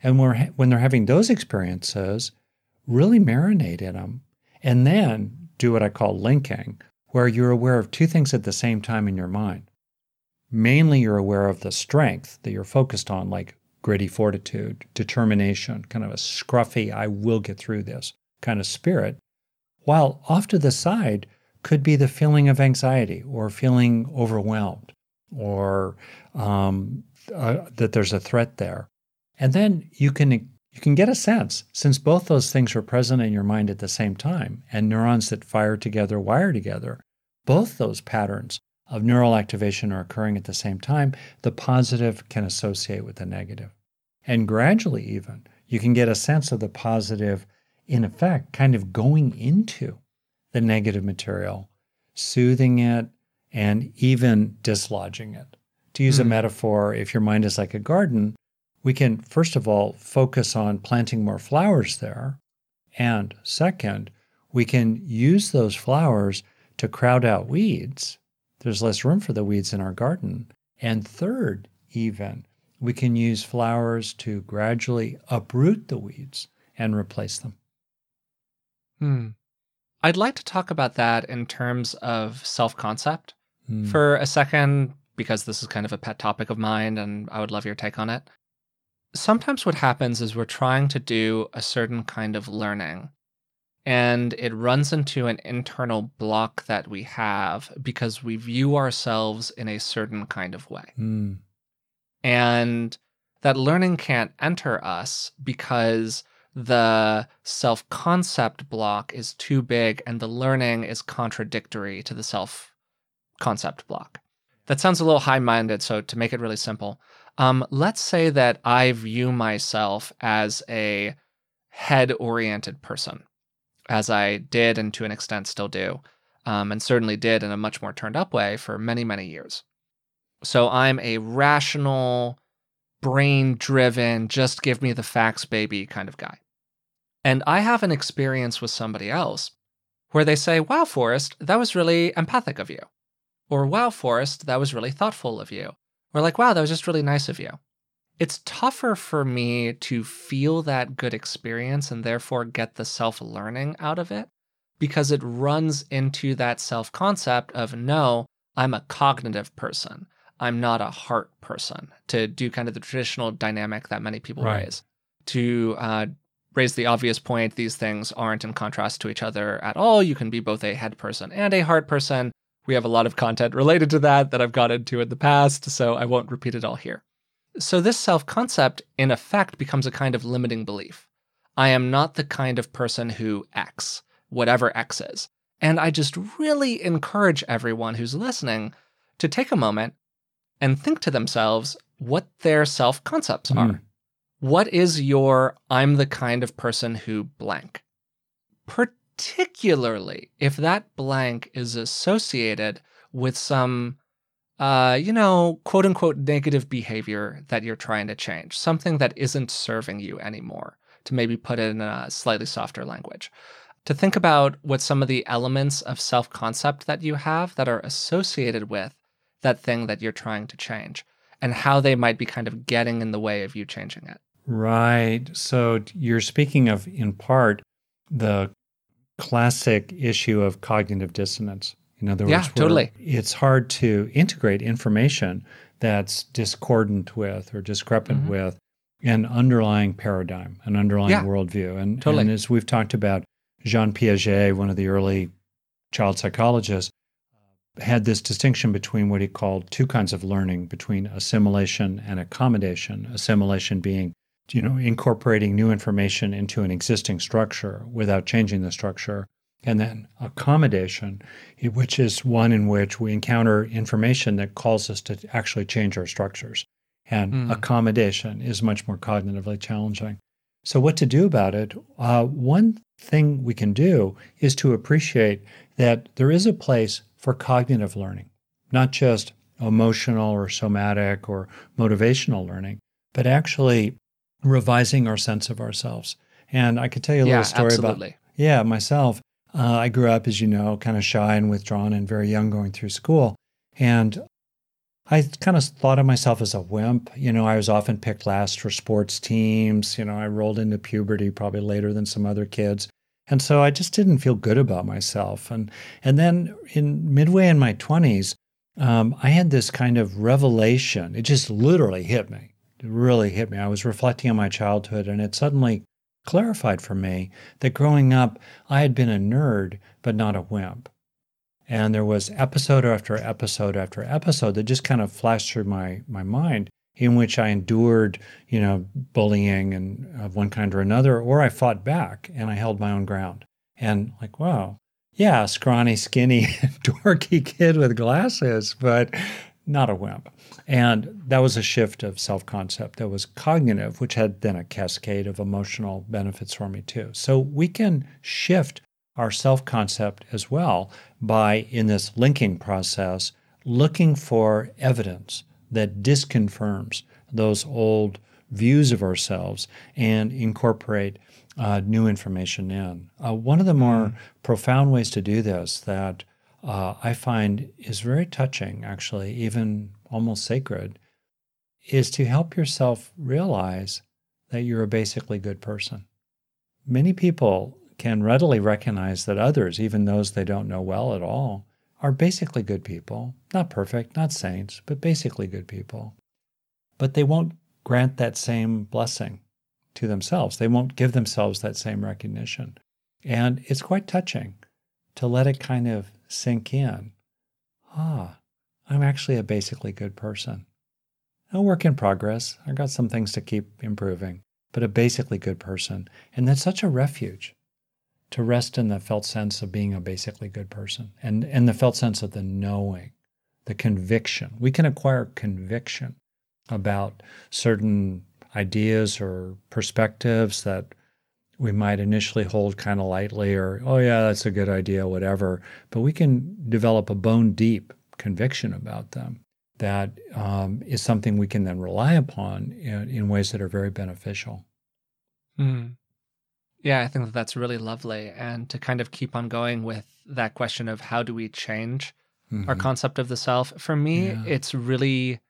Speaker 2: And when, when they're having those experiences, really marinate in them and then do what I call linking, where you're aware of two things at the same time in your mind. Mainly, you're aware of the strength that you're focused on, like gritty fortitude, determination, kind of a scruffy, I will get through this kind of spirit. While off to the side could be the feeling of anxiety or feeling overwhelmed or um, uh, that there's a threat there. And then you can you can get a sense since both those things are present in your mind at the same time and neurons that fire together wire together. Both those patterns of neural activation are occurring at the same time. The positive can associate with the negative. And gradually, even, you can get a sense of the positive, in effect, kind of going into the negative material, soothing it, and even dislodging it. To use mm. a hmm. metaphor, if your mind is like a garden, we can, first of all, focus on planting more flowers there. And second, we can use those flowers to crowd out weeds. There's less room for the weeds in our garden. And third, even, we can use flowers to gradually uproot the weeds and replace them.
Speaker 1: Hmm. I'd like to talk about that in terms of self concept hmm. for a second, because this is kind of a pet topic of mine and I would love your take on it. Sometimes what happens is we're trying to do a certain kind of learning and it runs into an internal block that we have because we view ourselves in a certain kind of way.
Speaker 2: Mm.
Speaker 1: And that learning can't enter us because the self concept block is too big and the learning is contradictory to the self concept block. That sounds a little high minded. So, to make it really simple, um, let's say that I view myself as a head oriented person, as I did and to an extent still do, um, and certainly did in a much more turned up way for many, many years. So, I'm a rational, brain driven, just give me the facts, baby kind of guy. And I have an experience with somebody else where they say, Wow, Forrest, that was really empathic of you. Or, Wow, Forrest, that was really thoughtful of you. Or, like, Wow, that was just really nice of you. It's tougher for me to feel that good experience and therefore get the self learning out of it because it runs into that self concept of, No, I'm a cognitive person. I'm not a heart person, to do kind of the traditional dynamic that many people right. raise. To uh, raise the obvious point these things aren't in contrast to each other at all. You can be both a head person and a heart person. We have a lot of content related to that that I've got into in the past, so I won't repeat it all here. So, this self concept, in effect, becomes a kind of limiting belief. I am not the kind of person who X, whatever X is. And I just really encourage everyone who's listening to take a moment and think to themselves what their self concepts hmm. are. What is your I'm the kind of person who blank? Particularly if that blank is associated with some, uh, you know, quote unquote negative behavior that you're trying to change, something that isn't serving you anymore, to maybe put it in a slightly softer language. To think about what some of the elements of self concept that you have that are associated with that thing that you're trying to change and how they might be kind of getting in the way of you changing it.
Speaker 2: Right. So you're speaking of, in part, the classic issue of cognitive dissonance. In other words,
Speaker 1: yeah, totally.
Speaker 2: It's hard to integrate information that's discordant with or discrepant mm-hmm. with an underlying paradigm, an underlying yeah, worldview. And,
Speaker 1: totally.
Speaker 2: and as we've talked about, Jean Piaget, one of the early child psychologists, had this distinction between what he called two kinds of learning between assimilation and accommodation. Assimilation being you know, incorporating new information into an existing structure without changing the structure. And then accommodation, which is one in which we encounter information that calls us to actually change our structures. And mm. accommodation is much more cognitively challenging. So, what to do about it? Uh, one thing we can do is to appreciate that there is a place for cognitive learning, not just emotional or somatic or motivational learning, but actually revising our sense of ourselves. And I could tell you a
Speaker 1: yeah,
Speaker 2: little story
Speaker 1: absolutely.
Speaker 2: about yeah myself. Uh, I grew up, as you know, kind of shy and withdrawn and very young going through school, and I kind of thought of myself as a wimp. You know, I was often picked last for sports teams. You know, I rolled into puberty probably later than some other kids. And so I just didn't feel good about myself. And and then in midway in my 20s, um, I had this kind of revelation. It just literally hit me. Really hit me. I was reflecting on my childhood, and it suddenly clarified for me that growing up, I had been a nerd, but not a wimp. And there was episode after episode after episode that just kind of flashed through my, my mind in which I endured, you know, bullying and of one kind or another, or I fought back and I held my own ground. And like, wow, yeah, scrawny, skinny, [laughs] dorky kid with glasses, but not a wimp. And that was a shift of self concept that was cognitive, which had then a cascade of emotional benefits for me too. So we can shift our self concept as well by, in this linking process, looking for evidence that disconfirms those old views of ourselves and incorporate uh, new information in. Uh, one of the more mm. profound ways to do this that uh, I find is very touching, actually, even almost sacred, is to help yourself realize that you're a basically good person. Many people can readily recognize that others, even those they don't know well at all, are basically good people. Not perfect, not saints, but basically good people. But they won't grant that same blessing to themselves. They won't give themselves that same recognition. And it's quite touching to let it kind of sink in. Ah, I'm actually a basically good person. A work in progress. I've got some things to keep improving, but a basically good person. And that's such a refuge to rest in the felt sense of being a basically good person and, and the felt sense of the knowing, the conviction. We can acquire conviction about certain ideas or perspectives that we might initially hold kind of lightly or, oh, yeah, that's a good idea, whatever. But we can develop a bone deep conviction about them that um, is something we can then rely upon in, in ways that are very beneficial.
Speaker 1: Mm. Yeah, I think that that's really lovely. And to kind of keep on going with that question of how do we change mm-hmm. our concept of the self, for me, yeah. it's really,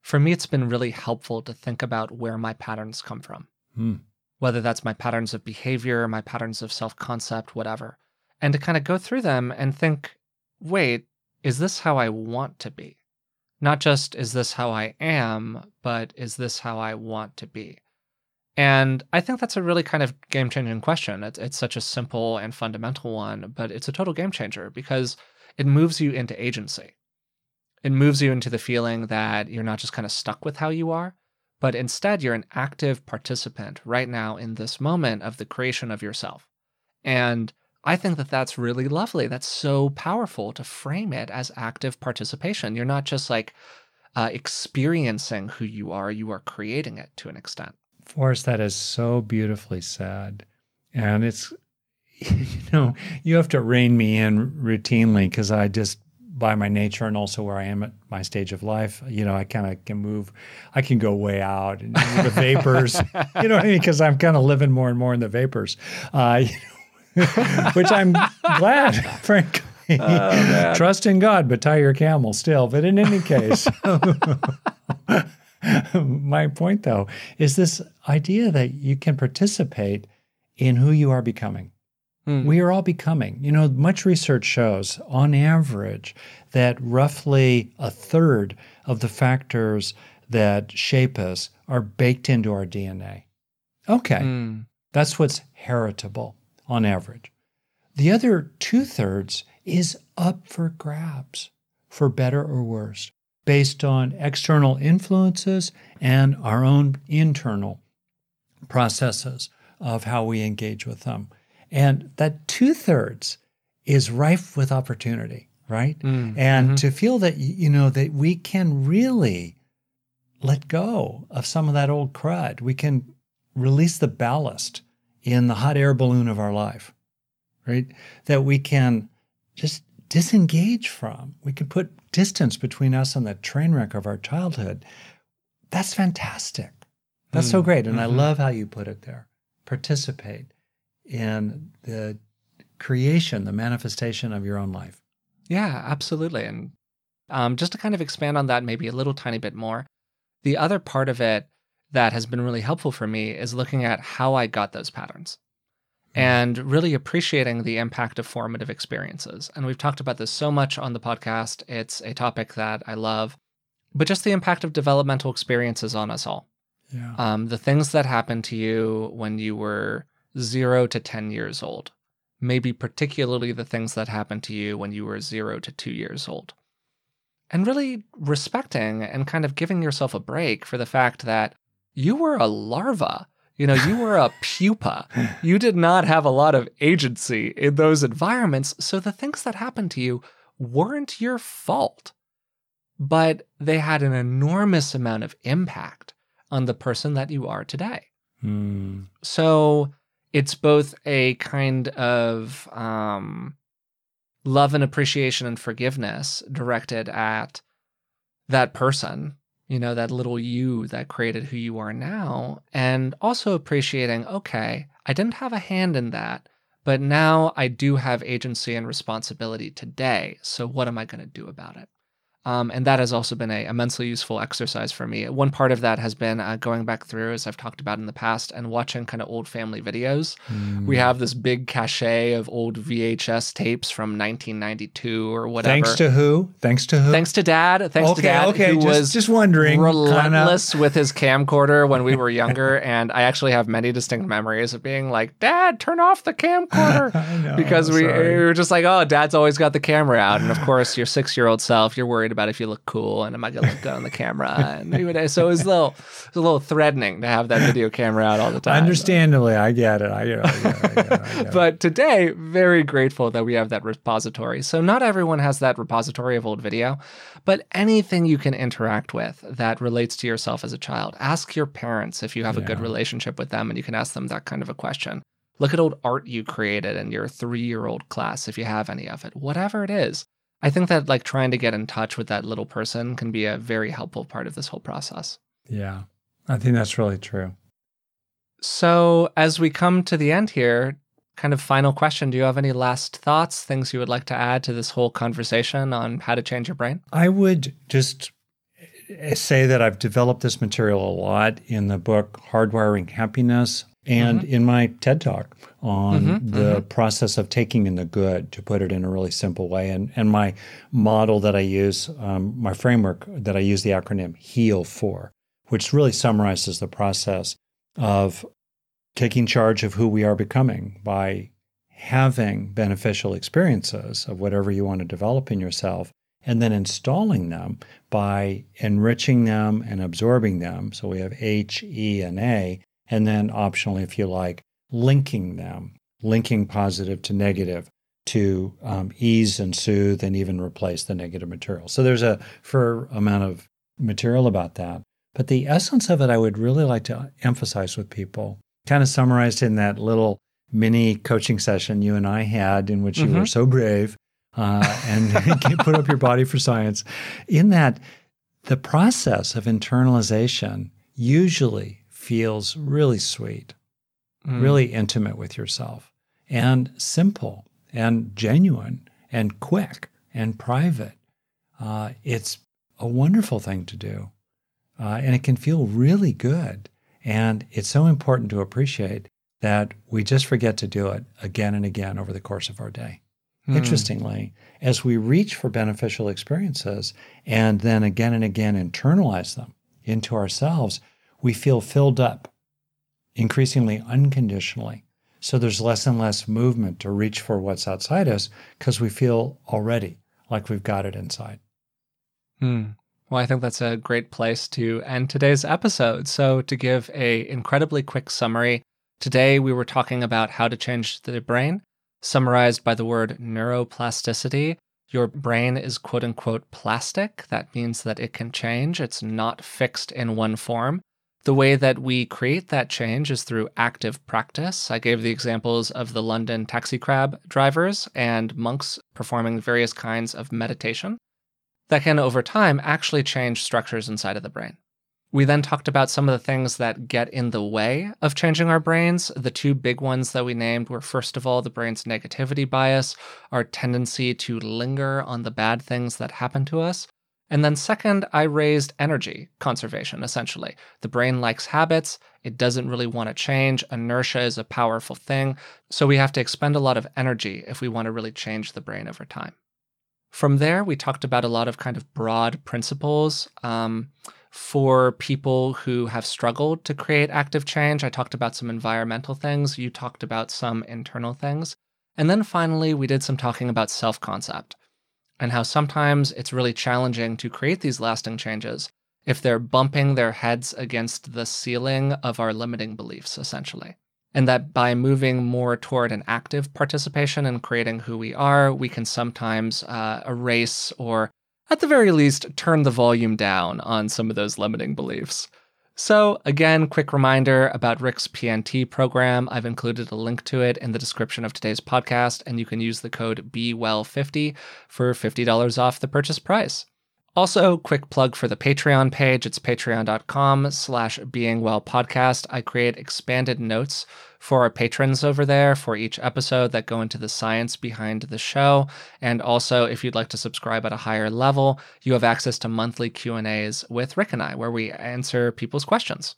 Speaker 1: for me, it's been really helpful to think about where my patterns come from. Mm. Whether that's my patterns of behavior, my patterns of self concept, whatever. And to kind of go through them and think, wait, is this how I want to be? Not just is this how I am, but is this how I want to be? And I think that's a really kind of game changing question. It's, it's such a simple and fundamental one, but it's a total game changer because it moves you into agency. It moves you into the feeling that you're not just kind of stuck with how you are, but instead you're an active participant right now in this moment of the creation of yourself. And I think that that's really lovely. That's so powerful to frame it as active participation. You're not just like uh, experiencing who you are, you are creating it to an extent.
Speaker 2: Forrest, that is so beautifully said. And it's, [laughs] you know, you have to rein me in routinely because I just, by my nature and also where I am at my stage of life, you know, I kind of can move, I can go way out and the vapors, [laughs] you know what I mean? Because I'm kind of living more and more in the vapors, uh, [laughs] [laughs] which I'm glad, [laughs] frankly. Oh, Trust in God, but tie your camel still. But in any case, [laughs] my point, though, is this idea that you can participate in who you are becoming. Hmm. We are all becoming. You know, much research shows, on average, that roughly a third of the factors that shape us are baked into our DNA. Okay, hmm. that's what's heritable on average. The other two thirds is up for grabs, for better or worse based on external influences and our own internal processes of how we engage with them. And that two thirds is rife with opportunity, right? Mm, and mm-hmm. to feel that, you know, that we can really let go of some of that old crud. We can release the ballast in the hot air balloon of our life, right? That we can just disengage from. We can put distance between us and the train wreck of our childhood. That's fantastic. That's mm so great. And mm-hmm. I love how you put it there. Participate in the creation, the manifestation of your own life.
Speaker 1: Yeah, absolutely. And um, just to kind of expand on that maybe a little tiny bit more, the other part of it that has been really helpful for me is looking at how I got those patterns. and really appreciating the impact of formative experiences. And we've talked about this so much on the podcast. It's a topic that I love, but just the impact of developmental experiences on us all.
Speaker 2: Yeah.
Speaker 1: Um, the things that happened to you when you were zero to 10 years old, maybe particularly the things that happened to you when you were zero to two years old. And really respecting and kind of giving yourself a break for the fact that you were a larva. You know, you were a [laughs] pupa. You did not have a lot of agency in those environments. So the things that happened to you weren't your fault, but they had an enormous amount of impact on the person that you are today.
Speaker 2: Mm.
Speaker 1: So it's both a kind of um, love and appreciation and forgiveness directed at that person, you know, that little you that created who you are now, and also appreciating, okay, I didn't have a hand in that, but now I do have agency and responsibility today. So what am I going to do about it? Um, and that has also been a immensely useful exercise for me. One part of that has been uh, going back through, as I've talked about in the past, and watching kind of old family videos.
Speaker 2: Mm.
Speaker 1: We have this big cache of old VHS tapes from 1992 or whatever.
Speaker 2: Thanks to who? Thanks to who?
Speaker 1: Thanks to Dad. Thanks
Speaker 2: okay,
Speaker 1: to Dad,
Speaker 2: okay.
Speaker 1: who
Speaker 2: just,
Speaker 1: was
Speaker 2: just wondering. kinda-
Speaker 1: relentless with his camcorder when we were younger. [laughs] and I actually have many distinct memories of being like, Dad, turn off the camcorder. [laughs]
Speaker 2: Know,
Speaker 1: because we, we were just like, oh, dad's always got the camera out. And of course, your six year old self, you're worried about if you look cool and am I to look good on the camera? And so it was, a little, it was a little threatening to have that video camera out all the time.
Speaker 2: Understandably, I get it. I get it. I get it, I get it, I get it. [laughs]
Speaker 1: But today, very grateful that we have that repository. So, not everyone has that repository of old video, but anything you can interact with that relates to yourself as a child. Ask your parents if you have a good relationship with them and you can ask them that kind of a question. Look at old art you created in your three year old class if you have any of it, whatever it is. I think that like trying to get in touch with that little person can be a very helpful part of this whole process.
Speaker 2: yeah, I think that's really true.
Speaker 1: So, as we come to the end here, kind of final question Do you have any last thoughts, things you would like to add to this whole conversation on how to change your brain?
Speaker 2: I would just eh, say that I've developed this material a lot in the book Hardwiring Happiness and in my TED Talk on
Speaker 1: Mhm,
Speaker 2: the process of taking in the good, to put it in a really simple way. And, and my model that I use, um, my framework that I use the acronym HEAL for, which really summarizes the process of taking charge of who we are becoming by having beneficial experiences of whatever you want to develop in yourself and then installing them by enriching them and absorbing them. So we have H, E, and A. And then optionally, if you like, linking them, linking positive to negative to um, ease and soothe and even replace the negative material. So there's a fair amount of material about that. But the essence of it, I would really like to emphasize with people, kind of summarized in that little mini coaching session you and I had, in which you were
Speaker 1: Mhm.
Speaker 2: so brave uh, and [laughs] put up your body for science. In that, the process of internalization usually feels really sweet,
Speaker 1: Mm.
Speaker 2: really intimate with yourself, and simple, and genuine, and quick, and private. Uh, it's a wonderful thing to do. Uh, and it can feel really good. And it's so important to appreciate that we just forget to do it again and again over the course of our day.
Speaker 1: Hmm.
Speaker 2: Interestingly, as we reach for beneficial experiences and then again and again internalize them into ourselves, we feel filled up increasingly unconditionally. So there's less and less movement to reach for what's outside us because we feel already like we've got it inside.
Speaker 1: Hmm. Well, I think that's a great place to end today's episode. So, to give a incredibly quick summary, today we were talking about how to change the brain, summarized by the word neuroplasticity. Your brain is quote unquote plastic. That means that it can change. It's not fixed in one form. The way that we create that change is through active practice. I gave the examples of the London taxi cab drivers and monks performing various kinds of meditation that can, over time, actually change structures inside of the brain. We then talked about some of the things that get in the way of changing our brains. The two big ones that we named were first of all, the brain's negativity bias, our tendency to linger on the bad things that happen to us. And then, second, I raised energy conservation, essentially. The brain likes habits, it doesn't really want to change. Inertia is a powerful thing. So we have to expend a lot of energy if we want to really change the brain over time. From there, we talked about a lot of kind of broad principles. Um, for people who have struggled to create active change. I talked about some environmental things, you talked about some internal things. And then finally, we did some talking about self concept and how sometimes it's really challenging to create these lasting changes if they're bumping their heads against the ceiling of our limiting beliefs, essentially. And that by moving more toward an active participation in creating who we are, we can sometimes uh, erase or at the very least, turn the volume down on some of those limiting beliefs. So, again, quick reminder about Rick's PNT program. I've included a link to it in the description of today's podcast, and you can use the code BEWELL50 for $50 off the purchase price. Also, quick plug for the Patreon page. It's patreon.com slash beingwellpodcast. I create expanded notes for our patrons over there for each episode that go into the science behind the show. And also, if you'd like to subscribe at a higher level, you have access to monthly Q&As with Rick and I, where we answer people's questions.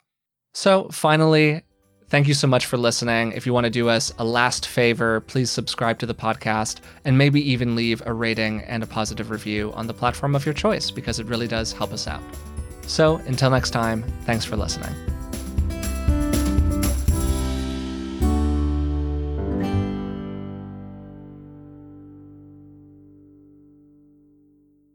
Speaker 1: So finally, Thank you so much for listening. If you want to do us a last favor, please subscribe to the podcast and maybe even leave a rating and a positive review on the platform of your choice because it really does help us out. So until next time, thanks for listening.